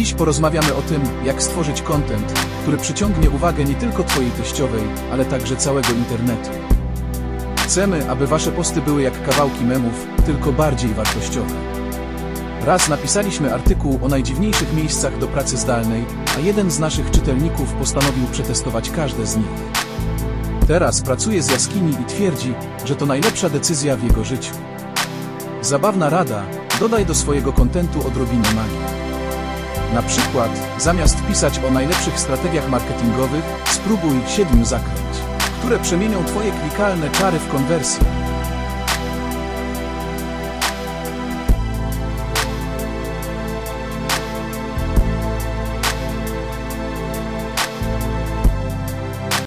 Dziś porozmawiamy o tym, jak stworzyć content, który przyciągnie uwagę nie tylko Twojej teściowej, ale także całego internetu. Chcemy, aby Wasze posty były jak kawałki memów, tylko bardziej wartościowe. Raz napisaliśmy artykuł o najdziwniejszych miejscach do pracy zdalnej, a jeden z naszych czytelników postanowił przetestować każde z nich. Teraz pracuje z jaskini i twierdzi, że to najlepsza decyzja w jego życiu. Zabawna rada, dodaj do swojego kontentu odrobinę magii. Na przykład, zamiast pisać o najlepszych strategiach marketingowych, spróbuj siedmiu zakręć, które przemienią Twoje klikalne czary w konwersję.